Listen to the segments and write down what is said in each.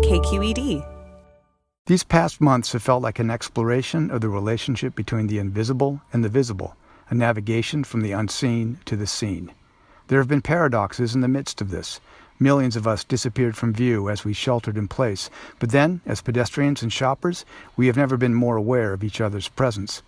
KQED. These past months have felt like an exploration of the relationship between the invisible and the visible, a navigation from the unseen to the seen. There have been paradoxes in the midst of this. Millions of us disappeared from view as we sheltered in place, but then, as pedestrians and shoppers, we have never been more aware of each other's presence.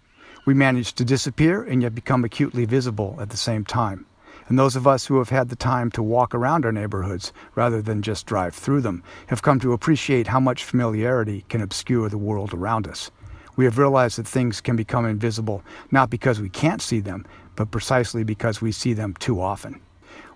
We managed to disappear and yet become acutely visible at the same time. And those of us who have had the time to walk around our neighborhoods rather than just drive through them have come to appreciate how much familiarity can obscure the world around us. We have realized that things can become invisible not because we can't see them, but precisely because we see them too often.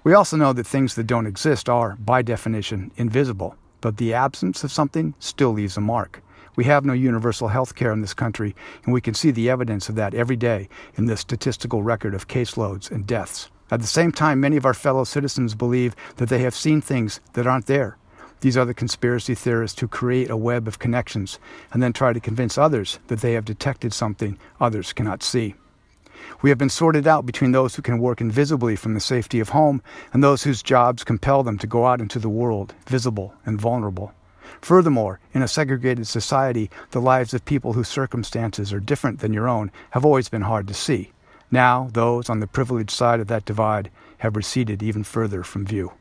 We also know that things that don't exist are, by definition, invisible, but the absence of something still leaves a mark. We have no universal health care in this country, and we can see the evidence of that every day in the statistical record of caseloads and deaths. At the same time, many of our fellow citizens believe that they have seen things that aren't there. These are the conspiracy theorists who create a web of connections and then try to convince others that they have detected something others cannot see. We have been sorted out between those who can work invisibly from the safety of home and those whose jobs compel them to go out into the world, visible and vulnerable. Furthermore, in a segregated society, the lives of people whose circumstances are different than your own have always been hard to see. Now, those on the privileged side of that divide have receded even further from view.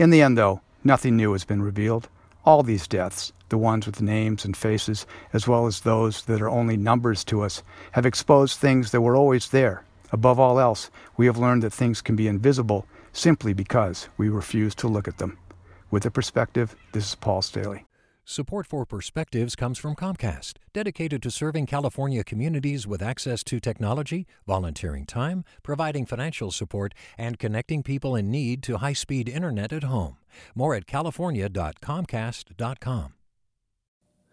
In the end, though, nothing new has been revealed. All these deaths, the ones with names and faces, as well as those that are only numbers to us, have exposed things that were always there. Above all else, we have learned that things can be invisible simply because we refuse to look at them. With a perspective, this is Paul Staley. Support for Perspectives comes from Comcast, dedicated to serving California communities with access to technology, volunteering time, providing financial support, and connecting people in need to high speed internet at home. More at california.comcast.com.